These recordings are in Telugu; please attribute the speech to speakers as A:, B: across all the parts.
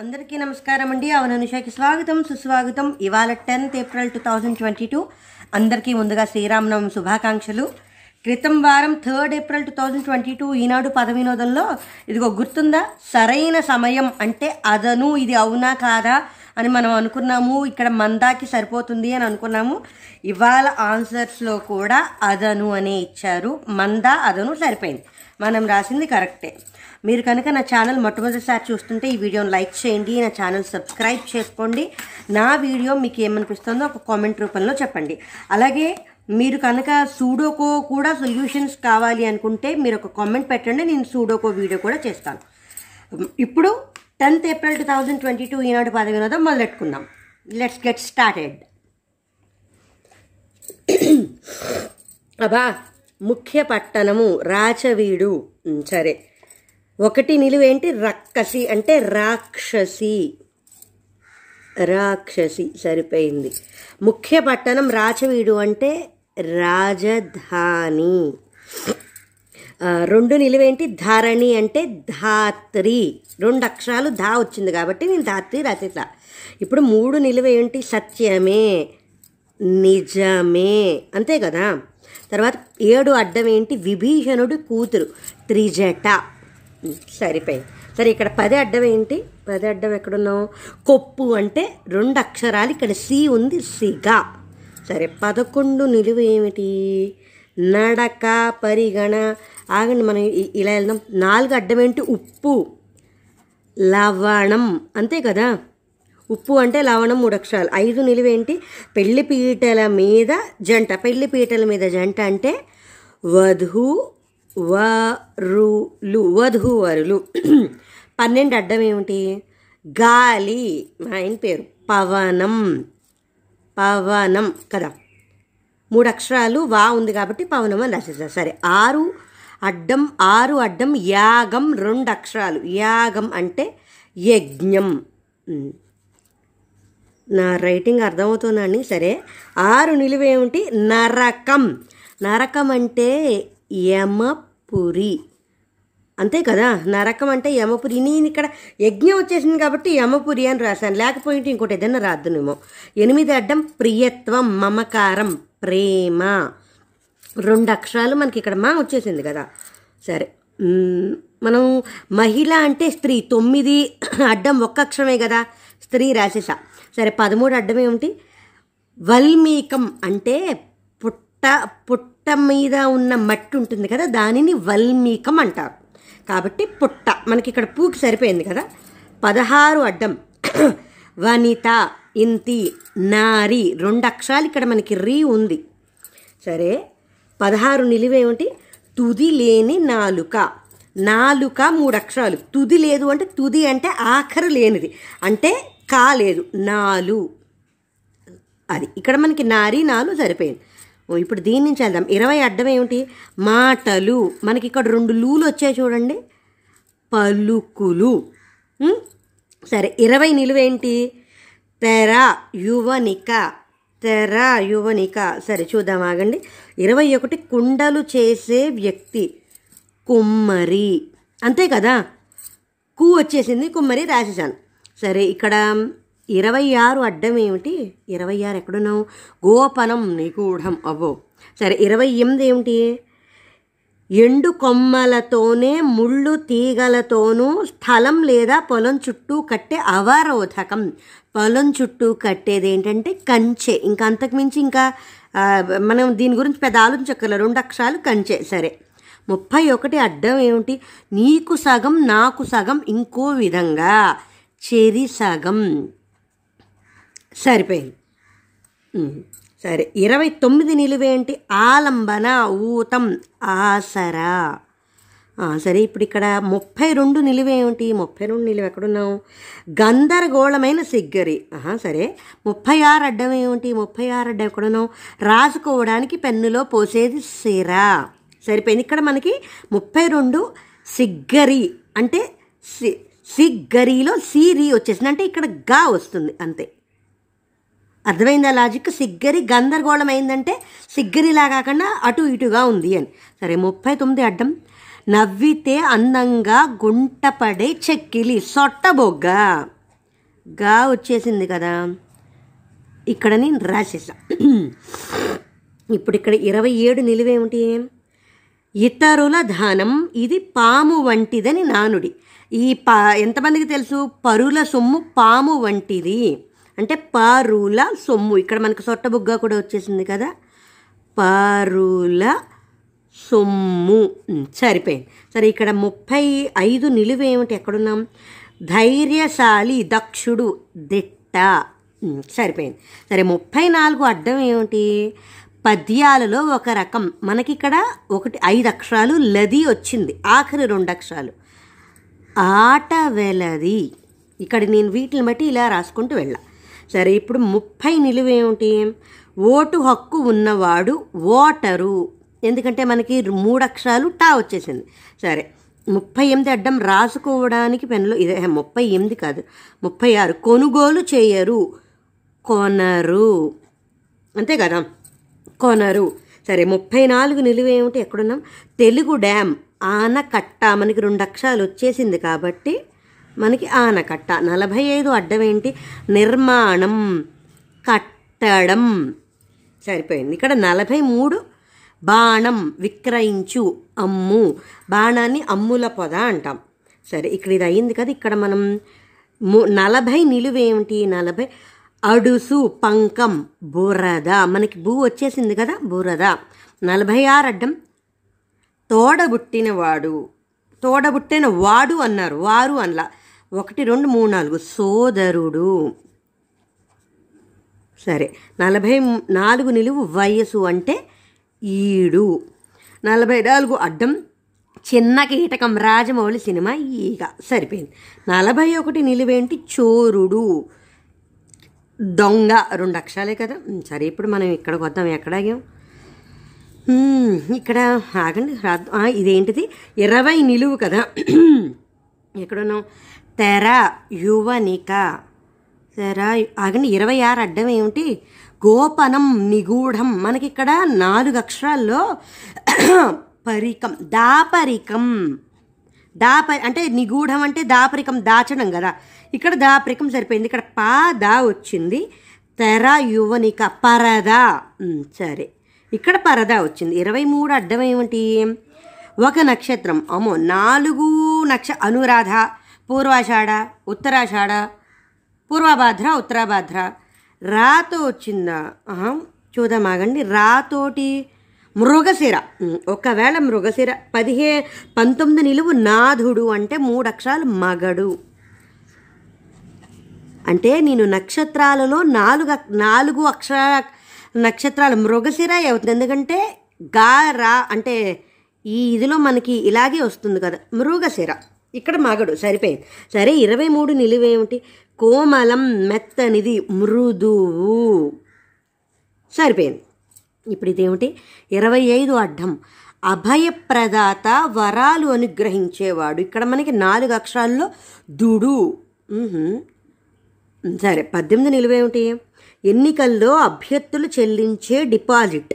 A: అందరికీ నమస్కారం అండి. అవననుషకి స్వాగతం సుస్వాగతం. ఇవాళ tenth April two thousand twenty two. అందరికీ ముందుగా శ్రీరామనవమి శుభాకాంక్షలు. క్రితం వారం third April two thousand twenty two Eenadu పద వినోదంలో ఇదిగో గుర్తుందా? సరైన సమయం అంటే అదను ఇది అవునా కాదా? అని మనం అనుకున్నాము. ఇక్కడ మందాకి సరిపోతుంది అని అనుకున్నాము. ఇవాళ ఆన్సర్స్లో కూడా అదను అనే ఇచ్చారు. మంద అదను సరిపోయింది. మనం రాసింది కరెక్టే. మీరు కనుక నా ఛానల్ మొట్టమొదటిసారి చూస్తుంటే ఈ వీడియోని లైక్ చేయండి. నా ఛానల్ సబ్స్క్రైబ్ చేసుకోండి. నా వీడియో మీకు ఏమనిపిస్తుందో ఒక కామెంట్ రూపంలో చెప్పండి. అలాగే మీరు కనుక సూడోకో కూడా సొల్యూషన్స్ కావాలి అనుకుంటే మీరు ఒక కామెంట్ పెట్టండి. నేను సూడోకో వీడియో కూడా చేస్తాను. ఇప్పుడు tenth April two thousand twenty two Eenadu పాద వినోదం మొదలెట్టుకుందాం. లెట్స్ గెట్ స్టార్టెడ్ అబా ముఖ్య పట్టణము రాచవీడు. సరే. ఒకటి నిలువేంటి రక్కసి అంటే రాక్షసి. రాక్షసి సరిపోయింది. ముఖ్య పట్టణం రాచవీడు అంటే రాజధాని. రెండు నిలువేంటి? ధారణి అంటే ధాత్రి. రెండు అక్షరాలు ధా వచ్చింది కాబట్టి నేను ధాత్రి రాసేసా ఇప్పుడు మూడు నిలువేంటి? సత్యమే నిజమే. అంతే కదా? తర్వాత ఏడు అడ్డం ఏంటి విభీషణుడి కూతురు త్రిజట. సరిపోయి సరే ఇక్కడ పది అడ్డం ఏంటి పది అడ్డం ఎక్కడున్నావు? కొప్పు అంటే రెండు అక్షరాలు ఇక్కడ సి ఉంది సిగా సరే పదకొండు నిలువ ఏమిటి నడక పరిగణ ఆగండి మనం ఇలా వెళ్దాం. నాలుగు అడ్డం ఏంటి ఉప్పు. లవణం. అంతే కదా? ఉప్పు అంటే లవణం మూడు అక్షరాలు ఐదు నిలువేంటి? పెళ్ళి పీటల మీద జంట. పెళ్ళి పీటల మీద జంట అంటే వధు వరులు. వధూవరులు పన్నెండు అడ్డం ఏమిటి గాలి. మా ఆయన పేరు. పవనం. పవనం. కదా? మూడు అక్షరాలు వా ఉంది కాబట్టి పవనం అని రాసేసారు సరే ఆరు అడ్డం ఆరు అడ్డం యాగం రెండు అక్షరాలు. యాగం అంటే యజ్ఞం. నా రైటింగ్ అర్థమవుతుందండి. సరే ఆరు నిలువేమిటి నరకం. నరకం అంటే యమపురి. అంతే కదా? నరకం అంటే యమపురి. నేను ఇక్కడ యజ్ఞం వచ్చేసింది కాబట్టి యమపురి అని రాశాను. లేకపోయింటే ఇంకోటి ఏదైనా రాద్దునేమో. ఎనిమిది అడ్డం ప్రియత్వం మమకారం. ప్రేమ. రెండు అక్షరాలు మనకి ఇక్కడ మా వచ్చేసింది కదా. సరే. మనం మహిళ అంటే స్త్రీ. తొమ్మిది అడ్డం ఒక్క అక్షరమే కదా. స్త్రీ రాసేసా సరే పదమూడు అడ్డం ఏమిటి? వల్మీకం అంటే పుట్ట పుట్ట మీద ఉన్న మట్టి ఉంటుంది కదా దానిని వల్మీకం అంటారు. కాబట్టి పుట్ట. మనకి ఇక్కడ పూకి సరిపోయింది కదా. పదహారు అడ్డం. వనిత. ఇంతి నారి రెండు అక్షరాలు ఇక్కడ మనకి రీ ఉంది. సరే పదహారు నిలువేమిటి తుది లేని నాలుక. నాలుక మూడు అక్షరాలు తుది లేదు అంటే తుది అంటే ఆఖరు లేనిది. అంటే కా లేదు నాలు. అది ఇక్కడ మనకి నారి నాలు సరిపోయింది. ఓ, ఇప్పుడు దీని నుంచి వెళ్దాం. ఇరవై అడ్డం ఏమిటి? మాటలు. మనకి ఇక్కడ రెండు లూలు వచ్చాయి చూడండి. పలుకులు. సరే ఇరవై నిలువేంటి? తెర యువనిక తెర యువనిక. సరే చూద్దాం ఆగండి. ఇరవై ఒకటి కుండలు చేసే వ్యక్తి కుమ్మరి. అంతే కదా? కు వచ్చేసింది కుమ్మరి రాసేసాను సరే ఇక్కడ ఇరవై ఆరు అడ్డం ఏమిటి? ఇరవై ఆరు ఎక్కడున్నావు? గోపనం నిగూఢం. అవ్వో. సరే ఇరవై ఎనిమిది ఏమిటి? ఎండు కొమ్మలతోనే ముళ్ళు తీగలతోనూ స్థలం లేదా పొలం చుట్టూ కట్టే అవరోధకం. పొలం చుట్టూ కట్టేది ఏంటంటే కంచె. ఇంకా అంతకుమించి ఇంకా మనం దీని గురించి పెద్ద ఆలోచించక్కర్లేదు రెండు అక్షరాలు కంచె. సరే. ముప్పై ఒకటి అడ్డం ఏమిటి? నీకు సగం నాకు సగం ఇంకో విధంగా. చెరి సగం. సరిపోయింది. సరే ఇరవై తొమ్మిది నిలువేంటి ఆలంబన ఊతం ఆసరా. సరే ఇప్పుడు ఇక్కడ ముప్పై రెండు నిలువేమిటి ముప్పై రెండు నిలువ ఎక్కడున్నావు? గందరగోళమైన సిగ్గరి. ఆహా సరే ముప్పై ఆరు అడ్డం ఏమిటి? ముప్పై ఆరు అడ్డం ఎక్కడున్నావు? రాసుకోవడానికి పెన్నులో పోసేది సిరా. సరిపోయింది ఇక్కడ మనకి ముప్పై రెండు సిగ్గరి అంటే సి సిగ్గరిలో సిరి వచ్చేసింది. అంటే ఇక్కడ గా వస్తుంది అంతే. అర్థమైందా లాజిక్ సిగ్గరి గందరగోళం అయిందంటే సిగ్గరిలా కాకుండా అటు ఇటుగా ఉంది అని. సరే ముప్పై తొమ్మిది అడ్డం. నవ్వితే అందంగా గుంటపడే చెక్కిలి సొట్టబొగ్గ. గా వచ్చేసింది కదా. ఇక్కడ నేను రాసేసా. ఇప్పుడు ఇక్కడ ఇరవై ఏడు నిలువేమిటి ఇతరుల ధనం ఇది పాము వంటిదని నానుడి. ఈ పా ఎంతమందికి తెలుసు? పరుల సొమ్ము పాము వంటిది. అంటే పారుల సొమ్ము. ఇక్కడ మనకు సొట్టబుగ్గ కూడా వచ్చేసింది కదా. పారుల సొమ్ము. సరిపోయింది. సరే ఇక్కడ ముప్పై ఐదు నిలువేమిటి ఎక్కడున్నాం? ధైర్యశాలి దక్షుడు దిట్ట. సరిపోయింది. సరే ముప్పై నాలుగు అడ్డం ఏమిటి? పద్యాలలో ఒక రకం. మనకి ఇక్కడ ఒకటి ఐదు అక్షరాలు లది వచ్చింది. ఆఖరి రెండు అక్షరాలు. ఆట వెలది. ఇక్కడ నేను వీటిని బట్టి ఇలా రాసుకుంటూ వెళ్ళా. సరే ఇప్పుడు ముప్పై నిలువేమిటి ఓటు హక్కు ఉన్నవాడు ఓటరు. ఎందుకంటే మనకి మూడు అక్షరాలు టా వచ్చేసింది. సరే ముప్పై ఎనిమిది అడ్డం రాసుకోవడానికి పెన్లో ఇదే ముప్పై ఎనిమిది కాదు ముప్పై ఆరు కొనుగోలు చేయరు. కొనరు. అంతే కదా? కొనరు. సరే ముప్పై నాలుగు నిలువేమిటి ఎక్కడున్నాం? తెలుగు డ్యామ్ ఆనకట్ట. మనకి రెండు అక్షరాలు వచ్చేసింది కాబట్టి మనకి ఆనకట్ట. నలభై ఐదు అడ్డం ఏంటి నిర్మాణం కట్టడం. సరిపోయింది. ఇక్కడ నలభై మూడు బాణం విక్రయించు అమ్ము. బాణాన్ని అమ్ముల పొద అంటాం. సరే ఇక్కడ ఇది అయింది కదా. ఇక్కడ మనం ము నలభై నిలువేమిటి? నలభై అడుసు పంకం బురద. మనకి భూ వచ్చేసింది కదా బురద. నలభై ఆరు అడ్డం తోడబుట్టినవాడు. తోడబుట్టిన వాడు అన్నారు. వారు అనలా. ఒకటి రెండు మూడు నాలుగు. సోదరుడు. సరే. నలభై నాలుగు నిలువు వయసు అంటే ఈడు. నలభై నాలుగు అడ్డం చిన్న కీటకం రాజమౌళి సినిమా ఈగ. సరిపోయింది. నలభై ఒకటి నిలువేంటి చోరుడు. దొంగ. రెండు అక్షరాలే కదా. సరే ఇప్పుడు మనం ఇక్కడికి వద్దాం. ఎక్కడాగాం ఇక్కడ ఆగండి. ఇదేంటిది? ఇరవై నిలువు కదా. ఎక్కడున్నాం తెర యువనిక. తెర ఆగండి ఇరవై ఆరు అడ్డం ఏమిటి? గోపనం నిగూఢం. మనకి ఇక్కడ నాలుగు అక్షరాల్లో పరికం దాపరికం. దాప అంటే నిగూఢం అంటే దాపరికం దాచడం కదా. ఇక్కడ దాపరికం సరిపోయింది. ఇక్కడ పా దా వచ్చింది. తెర యువనిక పరదా. సరే. ఇక్కడ పరదా వచ్చింది. ఇరవై మూడు అడ్డం ఏమిటి? ఒక నక్షత్రం. అమ్మో నాలుగు నక్ష అనురాధ పూర్వాషాఢ ఉత్తరాషాఢ పూర్వభాద్ర ఉత్తరాభాద్ర. రాతో వచ్చిందా? చూద్దాం ఆగండి. రాతోటి మృగశిర. ఒకవేళ మృగశిర పదిహే పంతొమ్మిది నిలువు నాథుడు అంటే మూడు అక్షరాలు మగడు. అంటే నేను నక్షత్రాలలో నాలుగు నాలుగు అక్షర నక్షత్రాలు. మృగశిర అవుతుంది ఎందుకంటే గా రా అంటే ఈ ఇదిలో మనకి ఇలాగే వస్తుంది కదా మృగశిర. ఇక్కడ మగడు సరిపోయింది. సరే ఇరవై మూడు నిలువేమిటి? కోమలం మెత్తనిది మృదువు. సరిపోయింది. ఇప్పుడు ఇదేమిటి? ఇరవై ఐదు అడ్డం. అభయప్రదాత వరాలు అనుగ్రహించేవాడు. ఇక్కడ మనకి నాలుగు అక్షరాల్లో దుడు. సరే పద్దెనిమిది నిలువేమిటి? ఎన్నికల్లో అభ్యర్థులు చెల్లించే డిపాజిట్.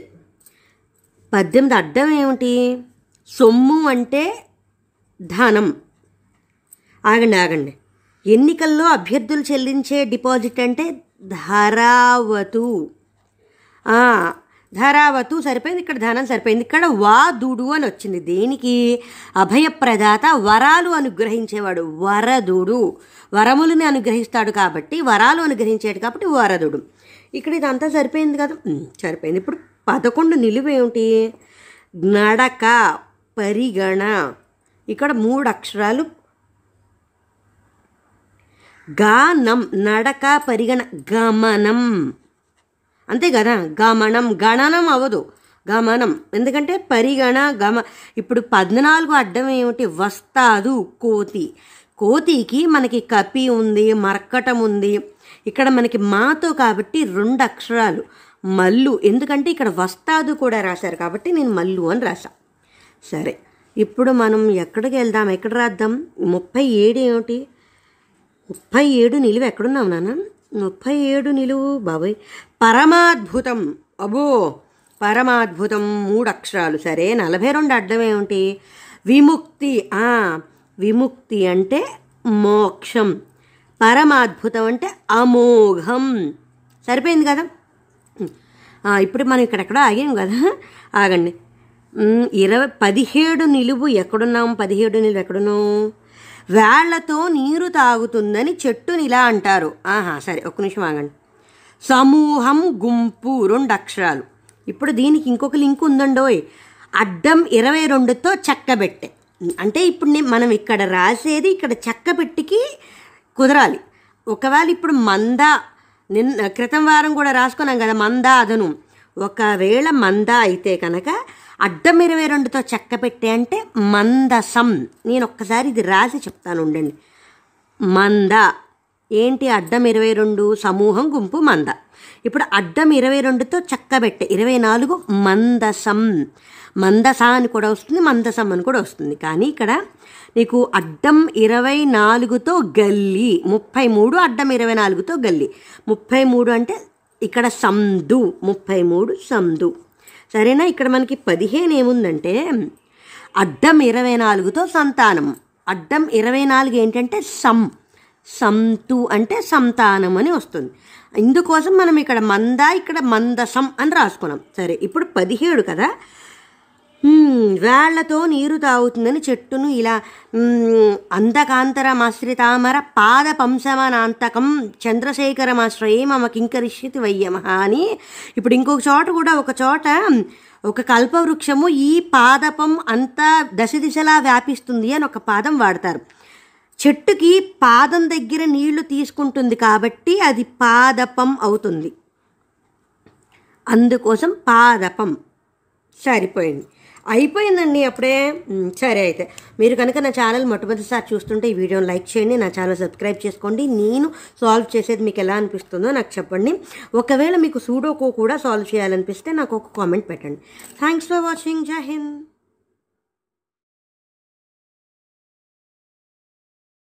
A: పద్దెనిమిది అడ్డం ఏమిటి? సొమ్ము అంటే ధనం. ఆగండి ఆగండి. ఎన్నికల్లో అభ్యర్థులు చెల్లించే డిపాజిట్ అంటే ధరావతు. ధరావతు సరిపోయింది ఇక్కడ ధనం సరిపోయింది. ఇక్కడ వాదుడు అని వచ్చింది. దేనికి? అభయప్రదాత వరాలు అనుగ్రహించేవాడు వరదుడు. వరములని అనుగ్రహిస్తాడు కాబట్టి వరాలు అనుగ్రహించాడు కాబట్టి వరదుడు. ఇక్కడ ఇదంతా సరిపోయింది కదా? సరిపోయింది. ఇప్పుడు పదకొండు నిలువేమిటి? నడక. పరిగణ. ఇక్కడ మూడు అక్షరాలు. గానం నడక పరిగణ గమనం. అంతే కదా? గమనం గణనం అవ్వదు. గమనం. ఎందుకంటే పరిగణ గమ ఇప్పుడు పద్నాలుగు అడ్డం ఏమిటి? వస్తాదు కోతి. కోతికి మనకి కపి ఉంది మర్కటం ఉంది. ఇక్కడ మనకి మాతో కాబట్టి రెండు అక్షరాలు. మల్లు. ఎందుకంటే ఇక్కడ వస్తాదు కూడా రాశారు కాబట్టి నేను మల్లు అని రాశాను సరే. ఇప్పుడు మనం ఎక్కడికి వెళ్దాం? ఎక్కడ రాద్దాం? ముప్పై ఏడు ఏమిటి? ముప్పై ఏడు నిలువు ఎక్కడున్నావు నాన్న? ముప్పై ఏడు నిలువు? బాబాయ్. పరమాద్భుతం. అబో పరమాద్భుతం. మూడు అక్షరాలు సరే నలభై రెండు అడ్డం ఏమిటి? విముక్తి. విముక్తి అంటే మోక్షం. పరమాద్భుతం అంటే అమోఘం. సరిపోయింది కదా? ఇప్పుడు మనం ఇక్కడెక్కడ ఆగాం కదా? ఆగండి. ఇరవై పదిహేడు నిలువు ఎక్కడున్నాం? పదిహేడు నిలువు ఎక్కడున్నాం? వేళ్ళతో నీరు తాగుతుందని చెట్టుని ఇలా అంటారు. ఆహా సరే ఒక్క నిమిషం ఆగండి. సమూహం గుంపు రెండు అక్షరాలు. ఇప్పుడు దీనికి ఇంకొక లింక్ ఉందండోయ్. అడ్డం ఇరవై రెండుతో చక్కబెట్టే అంటే ఇప్పుడు మనం ఇక్కడ రాసేది ఇక్కడ చక్కబెట్టికి కుదరాలి. ఒకవేళ ఇప్పుడు మంద నిన్న క్రితం వారం కూడా రాసుకున్నాం కదా మంద అదను ఒకవేళ మంద అయితే కనుక అడ్డం ఇరవై రెండుతో చెక్క పెట్టే అంటే మందసం. నేను ఒక్కసారి ఇది రాసి చెప్తాను ఉండండి. మంద. ఏంటి అడ్డం ఇరవై రెండు? సమూహం గుంపు మంద. ఇప్పుడు అడ్డం ఇరవై రెండుతో చక్కబెట్టే ఇరవై నాలుగు మందసం. మందస అని కూడా వస్తుంది మందసం అని కూడా వస్తుంది. కానీ ఇక్కడ నీకు అడ్డం ఇరవై నాలుగుతో గల్లి ముప్పై మూడు అడ్డం ఇరవై నాలుగుతో గల్లి. ముప్పై మూడు అంటే ఇక్కడ సందు ముప్పై మూడు సందు. సరేనా? ఇక్కడ మనకి పదిహేను ఏముందంటే అడ్డం ఇరవై నాలుగుతో సంతానం. అడ్డం ఇరవై నాలుగు ఏంటంటే సం. సంతు అంటే సంతానం అని వస్తుంది. ఇందుకోసం మనం ఇక్కడ మంద ఇక్కడ మందసం అని రాసుకున్నాం. సరే ఇప్పుడు పదిహేడు కదా? వేళ్ళతో నీరు తాగుతుందని చెట్టును ఇలా మ్మ్, అంధకాంతరమాశ్రితామర పాద పంశమనాంతకం చంద్రశేఖరమాశ్రయే మమ కింకరిష్యతి వయ్యమహ అని. ఇప్పుడు ఇంకొక చోట కూడా ఒక చోట ఒక కల్పవృక్షము ఈ పాదపం అంతా దశ దిశలా వ్యాపిస్తుంది అని ఒక పాదం వాడతారు. చెట్టుకి పాదం దగ్గర నీళ్ళు తీసుకుంటుంది కాబట్టి అది పాదపం అవుతుంది. అందుకోసం పాదపం సరిపోయింది. అయిపోయిందండి అప్పుడే. సరే అయితే. మీరు కనుక నా ఛానల్ మొట్టమొదటిసారి చూస్తుంటే ఈ వీడియోని లైక్ చేయండి నా ఛానల్ సబ్స్క్రైబ్ చేసుకోండి. నేను సాల్వ్ చేసేది మీకు ఎలా అనిపిస్తుందో నాకు చెప్పండి. ఒకవేళ మీకు సూడోకో కూడా సాల్వ్ చేయాలనిపిస్తే నాకు ఒక కామెంట్ పెట్టండి. Thanks for watching. జై హింద్.